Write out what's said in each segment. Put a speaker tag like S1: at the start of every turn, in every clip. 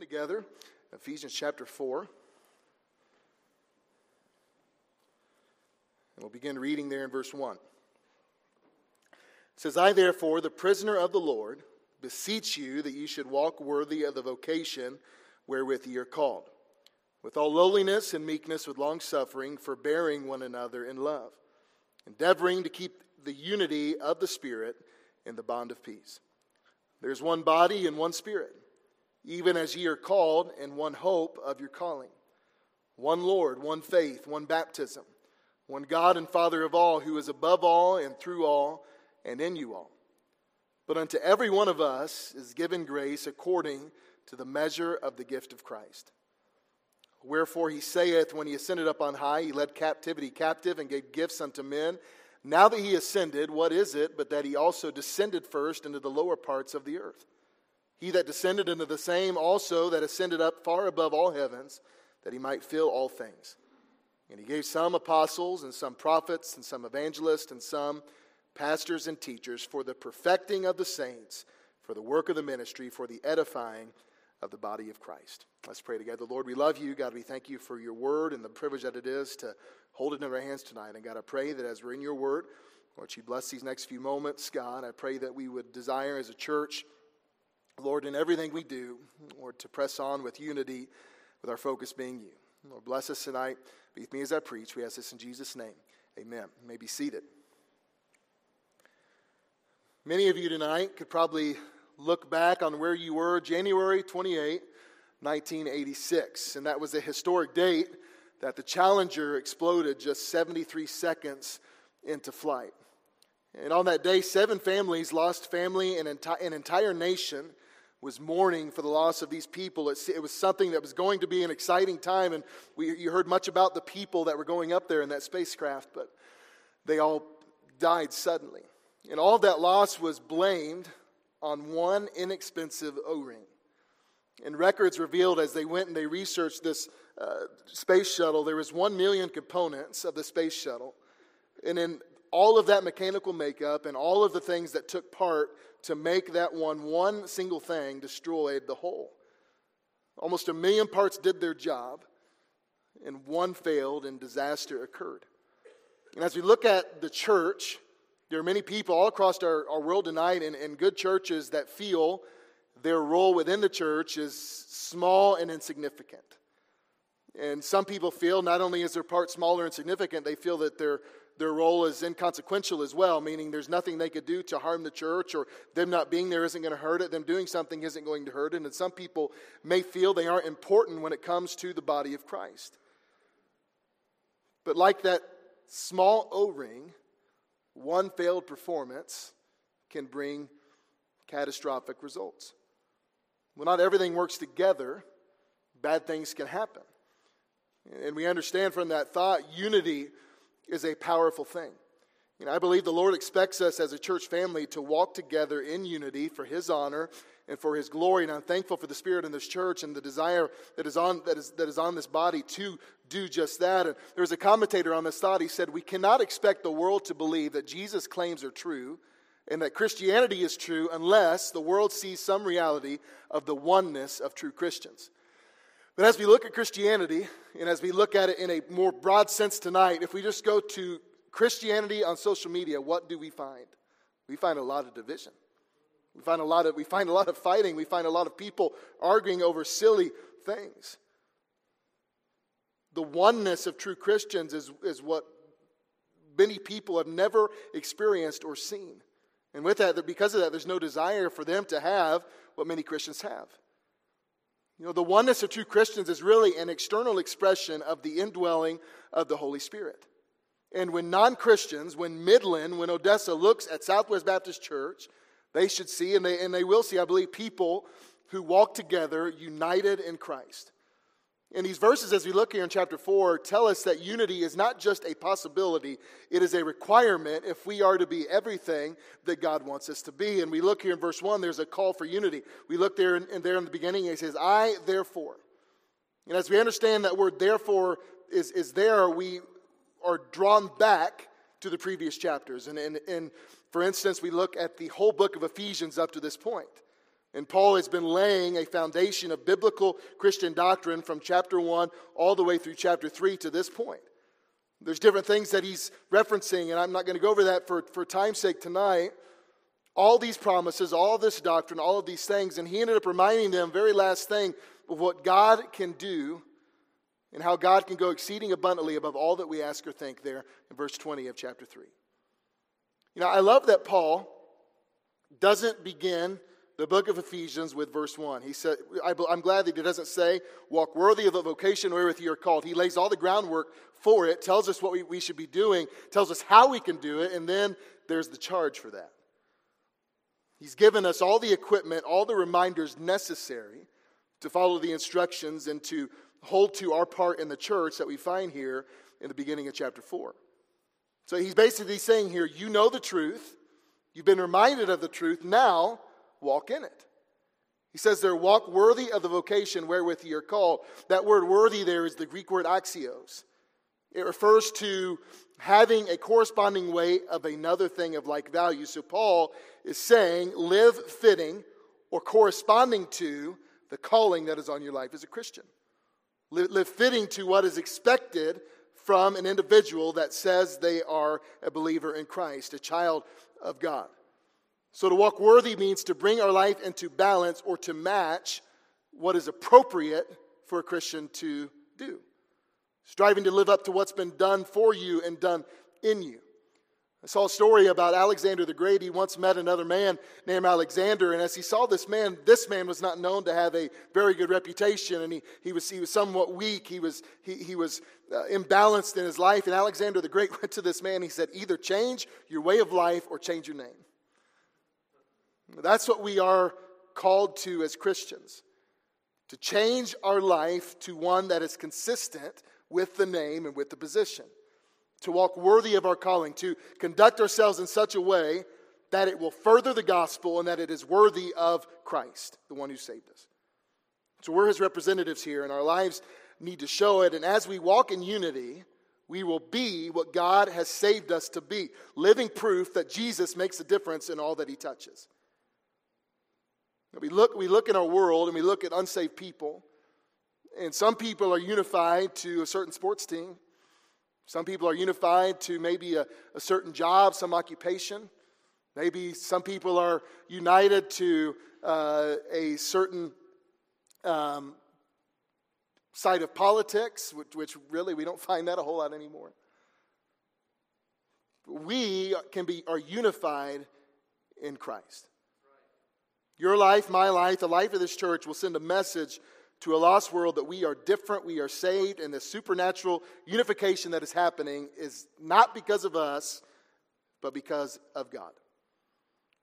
S1: together, Ephesians chapter 4. And we'll begin reading there in verse 1. It says, I therefore, the prisoner of the Lord, beseech you that you should walk worthy of the vocation wherewith ye are called, with all lowliness and meekness, with long suffering, forbearing one another in love, endeavoring to keep the unity of the Spirit in the bond of peace. There's one body and one Spirit even as ye are called in one hope of your calling. One Lord, one faith, one baptism, one God and Father of all, who is above all and through all and in you all. But unto every one of us is given grace according to the measure of the gift of Christ. Wherefore he saith, when he ascended up on high, he led captivity captive and gave gifts unto men. Now that he ascended, what is it but that he also descended first into the lower parts of the earth? He that descended into the same also that ascended up far above all heavens, that he might fill all things. And he gave some apostles, and some prophets, and some evangelists, and some pastors and teachers for the perfecting of the saints, for the work of the ministry, for the edifying of the body of Christ. Let's pray together. Lord, we love you. God, we thank you for your word and the privilege that it is to hold it in our hands tonight. And God, I pray that as we're in your word, Lord, you bless these next few moments. God, I pray that we would desire as a church Lord, in everything we do, Lord, to press on with unity, with our focus being you. Lord, bless us tonight. Be with me as I preach. We ask this in Jesus' name. Amen. You may be seated. Many of you tonight could probably look back on where you were January 28, 1986. And that was a historic date that the Challenger exploded just 73 seconds into flight. And on that day, seven families lost family and an entire nation was mourning for the loss of these people. It, it was something that was going to be an exciting time, and we, you heard much about the people that were going up there in that spacecraft, but they all died suddenly. And all of that loss was blamed on one inexpensive O ring. And records revealed as they went and they researched this uh, space shuttle, there was one million components of the space shuttle. And in all of that mechanical makeup and all of the things that took part to make that one, one single thing destroyed the whole. Almost a million parts did their job, and one failed, and disaster occurred. And as we look at the church, there are many people all across our, our world tonight in, in good churches that feel their role within the church is small and insignificant. And some people feel not only is their part smaller and insignificant, they feel that their their role is inconsequential as well, meaning there's nothing they could do to harm the church, or them not being there isn't going to hurt it, them doing something isn't going to hurt it. And some people may feel they aren't important when it comes to the body of Christ. But like that small O ring, one failed performance can bring catastrophic results. When not everything works together, bad things can happen. And we understand from that thought unity is a powerful thing. And I believe the Lord expects us as a church family to walk together in unity for His honor and for His glory. And I'm thankful for the Spirit in this church and the desire that is on, that is, that is on this body to do just that. And there was a commentator on this thought. He said, We cannot expect the world to believe that Jesus' claims are true and that Christianity is true unless the world sees some reality of the oneness of true Christians. But as we look at Christianity, and as we look at it in a more broad sense tonight, if we just go to Christianity on social media, what do we find? We find a lot of division. We find a lot of, we find a lot of fighting. We find a lot of people arguing over silly things. The oneness of true Christians is, is what many people have never experienced or seen. And with that, because of that, there's no desire for them to have what many Christians have. You know, the oneness of true Christians is really an external expression of the indwelling of the Holy Spirit. And when non Christians, when Midland, when Odessa looks at Southwest Baptist Church, they should see, and they, and they will see, I believe, people who walk together united in Christ. And these verses, as we look here in chapter 4, tell us that unity is not just a possibility, it is a requirement if we are to be everything that God wants us to be. And we look here in verse 1, there's a call for unity. We look there and there in the beginning, he says, I therefore. And as we understand that word therefore is, is there, we are drawn back to the previous chapters. And, and, and for instance, we look at the whole book of Ephesians up to this point. And Paul has been laying a foundation of biblical Christian doctrine from chapter 1 all the way through chapter 3 to this point. There's different things that he's referencing, and I'm not going to go over that for, for time's sake tonight. All these promises, all this doctrine, all of these things, and he ended up reminding them, very last thing, of what God can do and how God can go exceeding abundantly above all that we ask or think there in verse 20 of chapter 3. You know, I love that Paul doesn't begin the book of Ephesians with verse 1. He said, I'm glad that he doesn't say, walk worthy of the vocation wherewith you are called. He lays all the groundwork for it, tells us what we, we should be doing, tells us how we can do it, and then there's the charge for that. He's given us all the equipment, all the reminders necessary to follow the instructions and to hold to our part in the church that we find here in the beginning of chapter 4. So he's basically saying here, you know the truth, you've been reminded of the truth, now walk in it. He says there, walk worthy of the vocation wherewith ye are called. That word worthy there is the Greek word axios. It refers to having a corresponding weight of another thing of like value. So Paul is saying, live fitting or corresponding to the calling that is on your life as a Christian. Live, live fitting to what is expected from an individual that says they are a believer in Christ, a child of God. So to walk worthy means to bring our life into balance or to match what is appropriate for a Christian to do. Striving to live up to what's been done for you and done in you. I saw a story about Alexander the Great. He once met another man named Alexander, and as he saw this man, this man was not known to have a very good reputation, and he, he, was, he was somewhat weak. He was, he, he was uh, imbalanced in his life. And Alexander the Great went to this man. And he said, Either change your way of life or change your name. That's what we are called to as Christians to change our life to one that is consistent with the name and with the position, to walk worthy of our calling, to conduct ourselves in such a way that it will further the gospel and that it is worthy of Christ, the one who saved us. So we're his representatives here, and our lives need to show it. And as we walk in unity, we will be what God has saved us to be living proof that Jesus makes a difference in all that he touches. We look, we look in our world and we look at unsaved people, and some people are unified to a certain sports team. Some people are unified to maybe a, a certain job, some occupation. Maybe some people are united to uh, a certain um, side of politics, which, which really we don't find that a whole lot anymore. We can be are unified in Christ. Your life, my life, the life of this church will send a message to a lost world that we are different, we are saved, and the supernatural unification that is happening is not because of us, but because of God.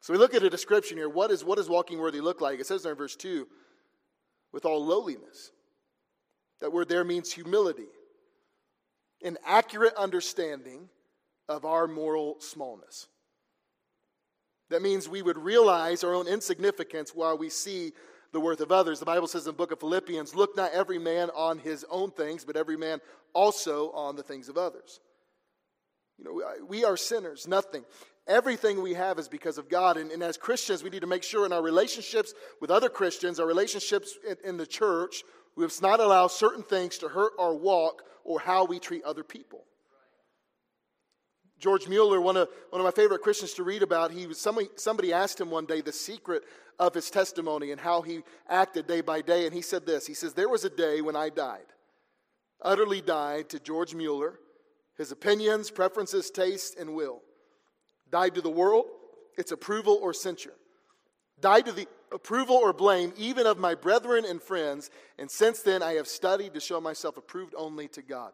S1: So we look at a description here. What, is, what does walking worthy look like? It says there in verse 2 with all lowliness. That word there means humility, an accurate understanding of our moral smallness. That means we would realize our own insignificance while we see the worth of others. The Bible says in the book of Philippians, look not every man on his own things, but every man also on the things of others. You know, we are sinners, nothing. Everything we have is because of God. And, and as Christians, we need to make sure in our relationships with other Christians, our relationships in, in the church, we must not allow certain things to hurt our walk or how we treat other people. George Mueller, one of, one of my favorite Christians to read about, he was, somebody, somebody asked him one day the secret of his testimony and how he acted day by day. And he said this He says, There was a day when I died, utterly died to George Mueller, his opinions, preferences, tastes, and will. Died to the world, its approval or censure. Died to the approval or blame, even of my brethren and friends. And since then, I have studied to show myself approved only to God.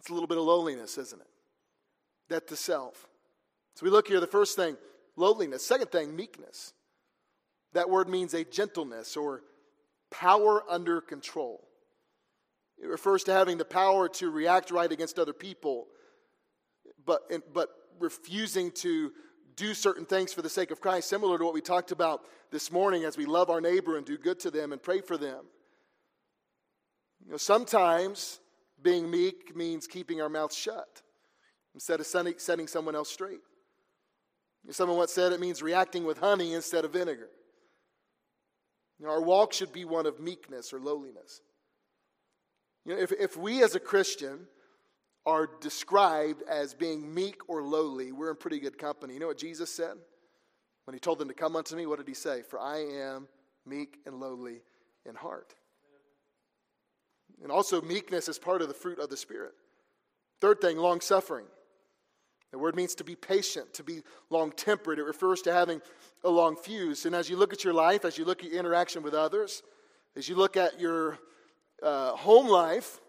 S1: It's a little bit of loneliness, isn't it? Death to self. So we look here, the first thing, lowliness. Second thing, meekness. That word means a gentleness or power under control. It refers to having the power to react right against other people, but, but refusing to do certain things for the sake of Christ, similar to what we talked about this morning as we love our neighbor and do good to them and pray for them. You know, sometimes being meek means keeping our mouths shut instead of setting someone else straight. Someone once said it means reacting with honey instead of vinegar. You know, our walk should be one of meekness or lowliness. You know, if, if we as a Christian are described as being meek or lowly, we're in pretty good company. You know what Jesus said? When he told them to come unto me, what did he say? For I am meek and lowly in heart. And also, meekness is part of the fruit of the Spirit. Third thing, long suffering. The word means to be patient, to be long tempered. It refers to having a long fuse. And as you look at your life, as you look at your interaction with others, as you look at your uh, home life,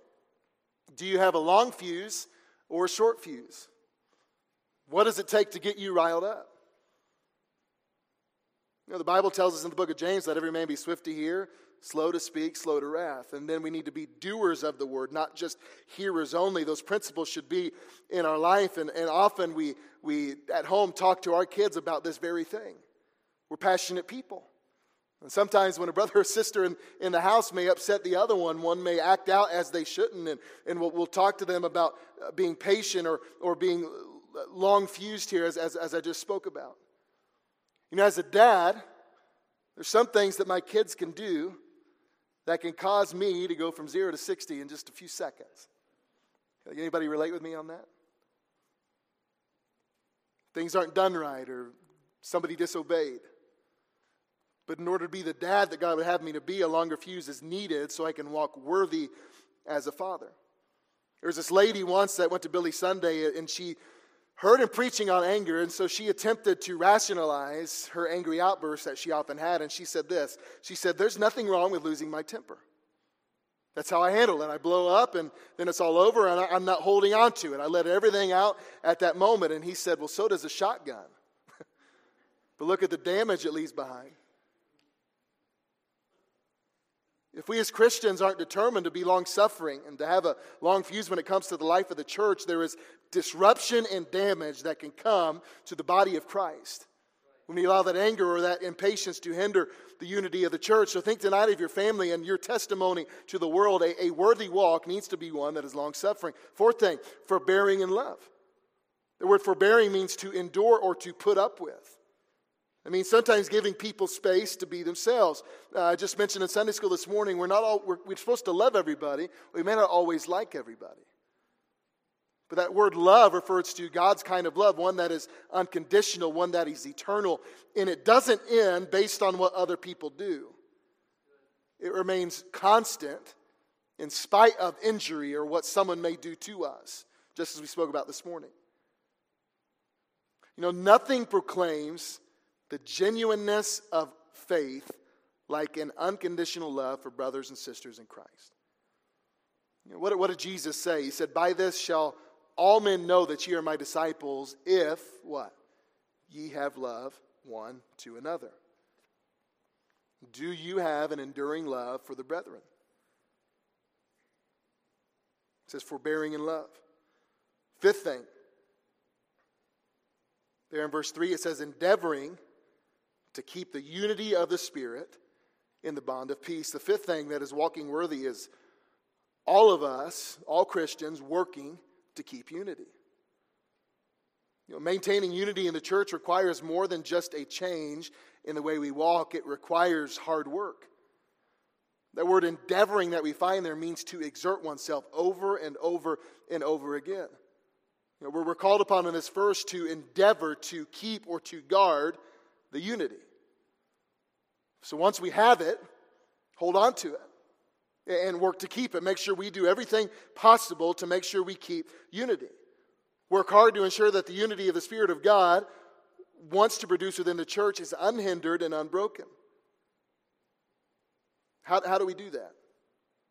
S1: do you have a long fuse or a short fuse? What does it take to get you riled up? You know, the Bible tells us in the book of James that every man be swift to hear, slow to speak, slow to wrath. And then we need to be doers of the word, not just hearers only. Those principles should be in our life. And, and often we, we, at home, talk to our kids about this very thing. We're passionate people. And sometimes when a brother or sister in, in the house may upset the other one, one may act out as they shouldn't. And, and we'll, we'll talk to them about uh, being patient or, or being long fused here, as, as, as I just spoke about. You know, as a dad, there's some things that my kids can do that can cause me to go from zero to 60 in just a few seconds. Anybody relate with me on that? Things aren't done right or somebody disobeyed. But in order to be the dad that God would have me to be, a longer fuse is needed so I can walk worthy as a father. There was this lady once that went to Billy Sunday and she heard him preaching on anger, and so she attempted to rationalize her angry outbursts that she often had. And she said this She said, There's nothing wrong with losing my temper. That's how I handle it. I blow up, and then it's all over, and I'm not holding on to it. I let everything out at that moment. And he said, Well, so does a shotgun. but look at the damage it leaves behind. If we as Christians aren't determined to be long suffering and to have a long fuse when it comes to the life of the church, there is disruption and damage that can come to the body of Christ when we allow that anger or that impatience to hinder the unity of the church. So think tonight of your family and your testimony to the world. A, a worthy walk needs to be one that is long suffering. Fourth thing, forbearing in love. The word forbearing means to endure or to put up with. I mean, sometimes giving people space to be themselves. Uh, I just mentioned in Sunday school this morning, we're not all, we're, we're supposed to love everybody. We may not always like everybody. But that word love refers to God's kind of love, one that is unconditional, one that is eternal. And it doesn't end based on what other people do, it remains constant in spite of injury or what someone may do to us, just as we spoke about this morning. You know, nothing proclaims the genuineness of faith like an unconditional love for brothers and sisters in Christ. You know, what, what did Jesus say? He said, By this shall all men know that ye are my disciples if, what? Ye have love one to another. Do you have an enduring love for the brethren? It says, forbearing in love. Fifth thing, there in verse 3, it says, endeavoring to keep the unity of the Spirit in the bond of peace. The fifth thing that is walking worthy is all of us, all Christians, working to keep unity. You know, maintaining unity in the church requires more than just a change in the way we walk, it requires hard work. That word endeavoring that we find there means to exert oneself over and over and over again. You know, we're called upon in this verse to endeavor to keep or to guard the unity. So once we have it, hold on to it and work to keep it. Make sure we do everything possible to make sure we keep unity. Work hard to ensure that the unity of the Spirit of God wants to produce within the church is unhindered and unbroken. How, how do we do that?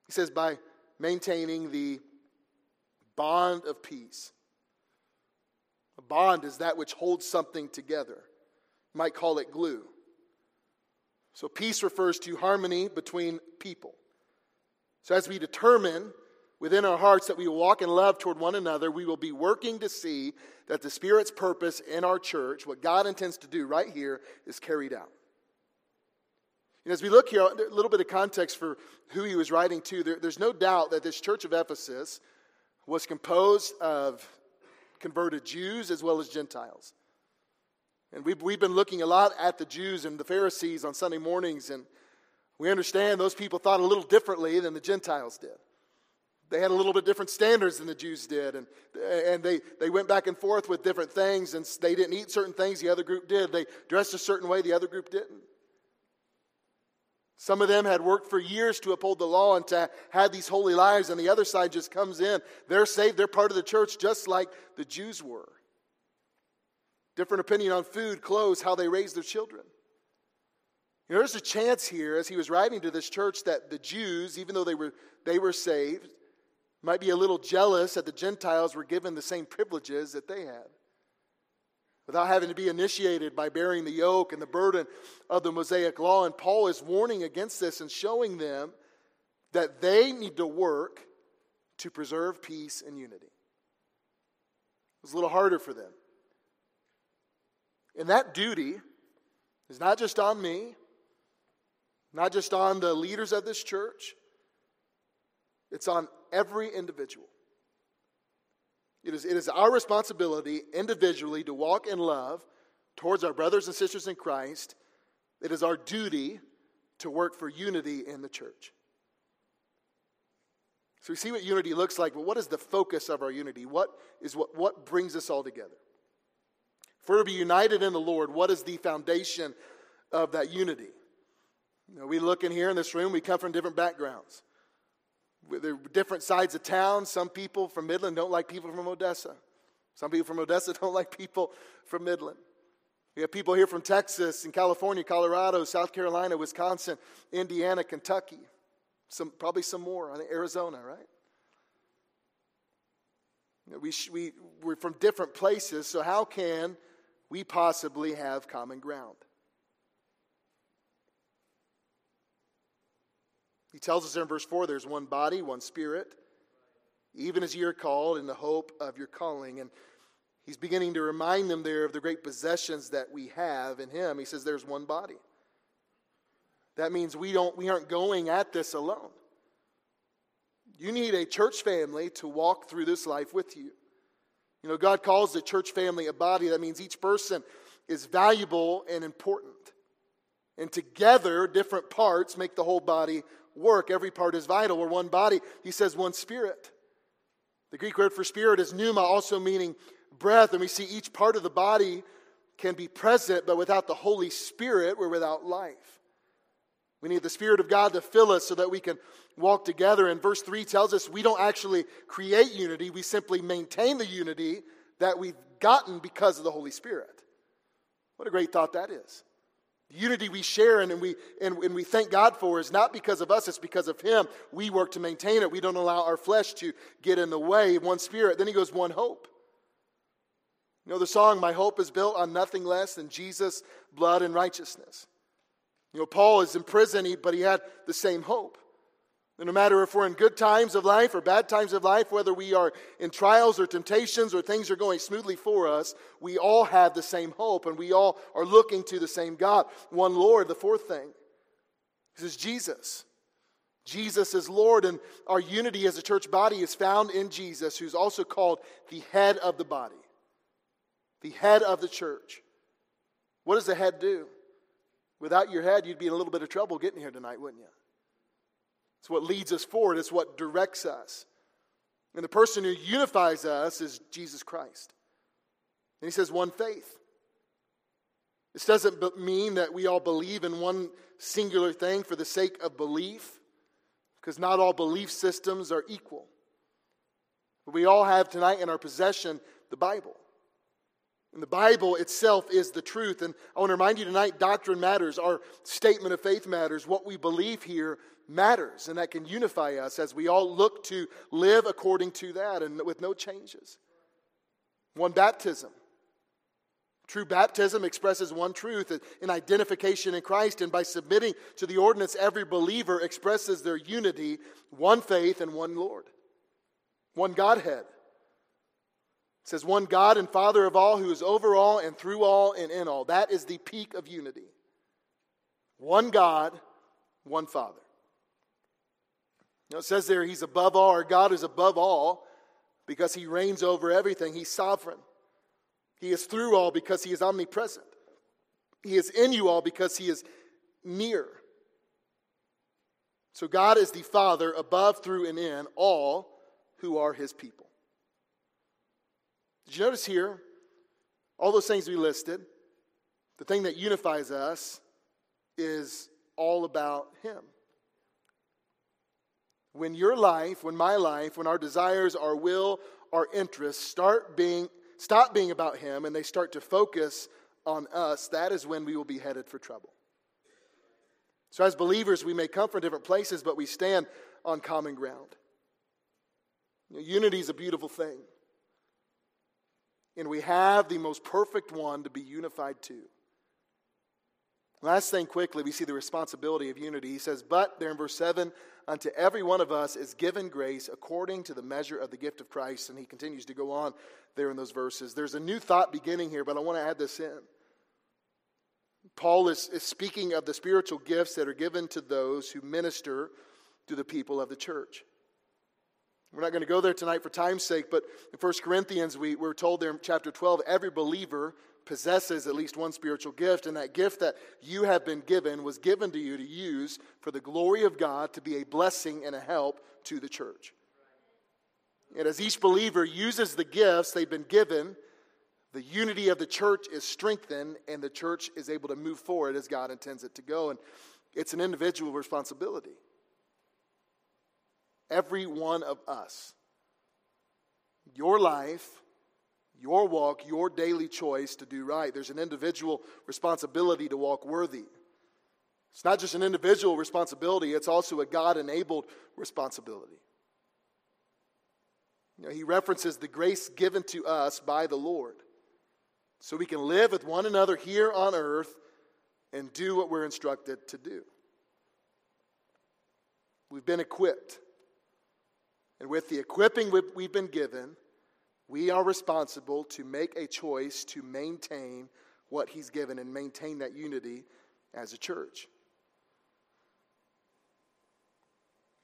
S1: He says, by maintaining the bond of peace. A bond is that which holds something together. You might call it glue. So, peace refers to harmony between people. So, as we determine within our hearts that we walk in love toward one another, we will be working to see that the Spirit's purpose in our church, what God intends to do right here, is carried out. And as we look here, a little bit of context for who he was writing to, there, there's no doubt that this church of Ephesus was composed of converted Jews as well as Gentiles. And we've, we've been looking a lot at the Jews and the Pharisees on Sunday mornings. And We understand those people thought a little differently than the Gentiles did. They had a little bit different standards than the Jews did, and, and they, they went back and forth with different things, and they didn't eat certain things the other group did. They dressed a certain way the other group didn't. Some of them had worked for years to uphold the law and to have these holy lives, and the other side just comes in. They're saved, they're part of the church just like the Jews were. Different opinion on food, clothes, how they raise their children. You know, there's a chance here as he was writing to this church that the Jews, even though they were, they were saved, might be a little jealous that the Gentiles were given the same privileges that they had. Without having to be initiated by bearing the yoke and the burden of the Mosaic law. And Paul is warning against this and showing them that they need to work to preserve peace and unity. It was a little harder for them. And that duty is not just on me, not just on the leaders of this church, it's on every individual. It is, it is our responsibility individually to walk in love towards our brothers and sisters in Christ. It is our duty to work for unity in the church. So we see what unity looks like, but what is the focus of our unity? What is what, what brings us all together? For to be united in the Lord, what is the foundation of that unity? You know, we look in here in this room, we come from different backgrounds. There are different sides of town. Some people from Midland don't like people from Odessa. Some people from Odessa don't like people from Midland. We have people here from Texas and California, Colorado, South Carolina, Wisconsin, Indiana, Kentucky. Some, probably some more. I think Arizona, right? You know, we, we, we're from different places, so how can we possibly have common ground? He tells us in verse 4 there's one body, one spirit, even as ye are called in the hope of your calling. And he's beginning to remind them there of the great possessions that we have in him. He says there's one body. That means we, don't, we aren't going at this alone. You need a church family to walk through this life with you. You know, God calls the church family a body. That means each person is valuable and important. And together, different parts make the whole body work. Every part is vital. We're one body. He says one spirit. The Greek word for spirit is pneuma, also meaning breath. And we see each part of the body can be present, but without the Holy Spirit, we're without life. We need the Spirit of God to fill us so that we can walk together. And verse 3 tells us we don't actually create unity, we simply maintain the unity that we've gotten because of the Holy Spirit. What a great thought that is. The unity we share and, we, and, and we thank God for is not because of us, it's because of Him. We work to maintain it. We don't allow our flesh to get in the way. One spirit. Then He goes, one hope. You know the song, My Hope is Built on Nothing Less Than Jesus' Blood and Righteousness. You know, Paul is in prison, but he had the same hope. No matter if we're in good times of life or bad times of life, whether we are in trials or temptations or things are going smoothly for us, we all have the same hope and we all are looking to the same God. One Lord, the fourth thing. Is Jesus. Jesus is Lord, and our unity as a church body is found in Jesus, who's also called the head of the body, the head of the church. What does the head do? Without your head, you'd be in a little bit of trouble getting here tonight, wouldn't you? It's what leads us forward, it's what directs us. And the person who unifies us is Jesus Christ. And he says, one faith. This doesn't mean that we all believe in one singular thing for the sake of belief, because not all belief systems are equal. But we all have tonight in our possession the Bible. And the Bible itself is the truth. And I want to remind you tonight doctrine matters. Our statement of faith matters. What we believe here matters. And that can unify us as we all look to live according to that and with no changes. One baptism. True baptism expresses one truth in identification in Christ, and by submitting to the ordinance, every believer expresses their unity, one faith, and one Lord, one Godhead says, One God and Father of all, who is over all and through all and in all. That is the peak of unity. One God, one Father. Now it says there, He's above all, or God is above all because He reigns over everything. He's sovereign. He is through all because He is omnipresent. He is in you all because He is near. So God is the Father above, through, and in all who are his people. Did you notice here all those things we listed? The thing that unifies us is all about him. When your life, when my life, when our desires, our will, our interests start being stop being about him and they start to focus on us, that is when we will be headed for trouble. So, as believers, we may come from different places, but we stand on common ground. You know, unity is a beautiful thing. And we have the most perfect one to be unified to. Last thing quickly, we see the responsibility of unity. He says, But, there in verse 7, unto every one of us is given grace according to the measure of the gift of Christ. And he continues to go on there in those verses. There's a new thought beginning here, but I want to add this in. Paul is, is speaking of the spiritual gifts that are given to those who minister to the people of the church. We're not going to go there tonight for time's sake, but in 1 Corinthians, we, we're told there in chapter 12 every believer possesses at least one spiritual gift, and that gift that you have been given was given to you to use for the glory of God to be a blessing and a help to the church. And as each believer uses the gifts they've been given, the unity of the church is strengthened and the church is able to move forward as God intends it to go. And it's an individual responsibility. Every one of us, your life, your walk, your daily choice to do right. There's an individual responsibility to walk worthy. It's not just an individual responsibility, it's also a God enabled responsibility. You know, he references the grace given to us by the Lord so we can live with one another here on earth and do what we're instructed to do. We've been equipped. And with the equipping we've been given, we are responsible to make a choice to maintain what He's given and maintain that unity as a church.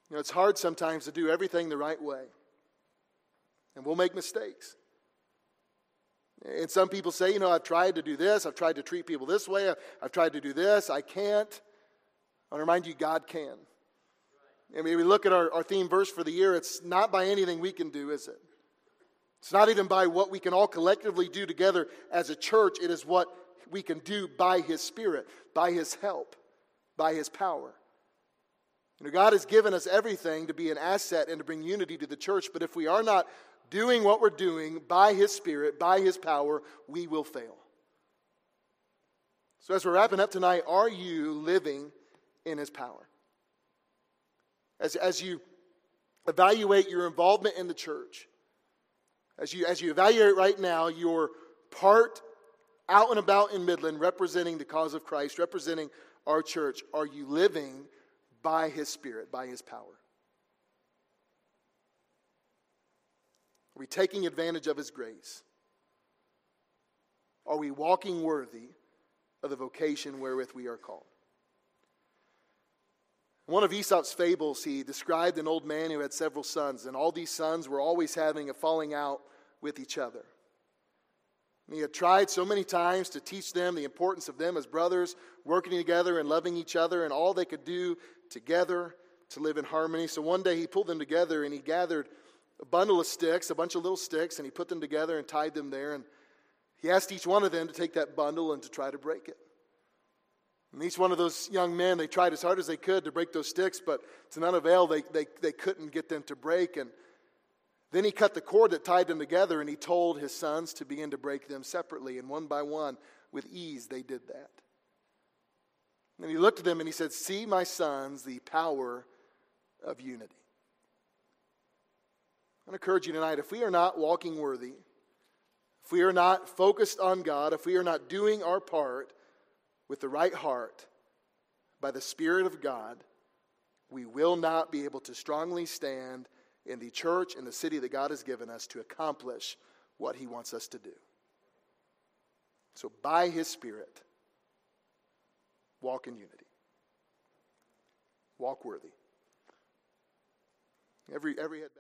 S1: You know, it's hard sometimes to do everything the right way, and we'll make mistakes. And some people say, you know, I've tried to do this, I've tried to treat people this way, I've tried to do this, I can't. I want to remind you, God can. I mean, we look at our, our theme verse for the year, it's not by anything we can do, is it? It's not even by what we can all collectively do together as a church, it is what we can do by His Spirit, by His help, by His power. You know, God has given us everything to be an asset and to bring unity to the church, but if we are not doing what we're doing by His Spirit, by His power, we will fail. So, as we're wrapping up tonight, are you living in His power? As, as you evaluate your involvement in the church, as you, as you evaluate right now your part out and about in Midland representing the cause of Christ, representing our church, are you living by His Spirit, by His power? Are we taking advantage of His grace? Are we walking worthy of the vocation wherewith we are called? One of Aesop's fables, he described an old man who had several sons, and all these sons were always having a falling out with each other. he had tried so many times to teach them the importance of them as brothers, working together and loving each other, and all they could do together to live in harmony. So one day he pulled them together and he gathered a bundle of sticks, a bunch of little sticks, and he put them together and tied them there. And he asked each one of them to take that bundle and to try to break it. And each one of those young men, they tried as hard as they could to break those sticks, but to none avail, they, they, they couldn't get them to break. And then he cut the cord that tied them together, and he told his sons to begin to break them separately. And one by one, with ease, they did that. And he looked at them and he said, See, my sons, the power of unity. I want to encourage you tonight if we are not walking worthy, if we are not focused on God, if we are not doing our part with the right heart by the Spirit of God, we will not be able to strongly stand in the church and the city that God has given us to accomplish what He wants us to do. So, by His Spirit, walk in unity, walk worthy. Every, every head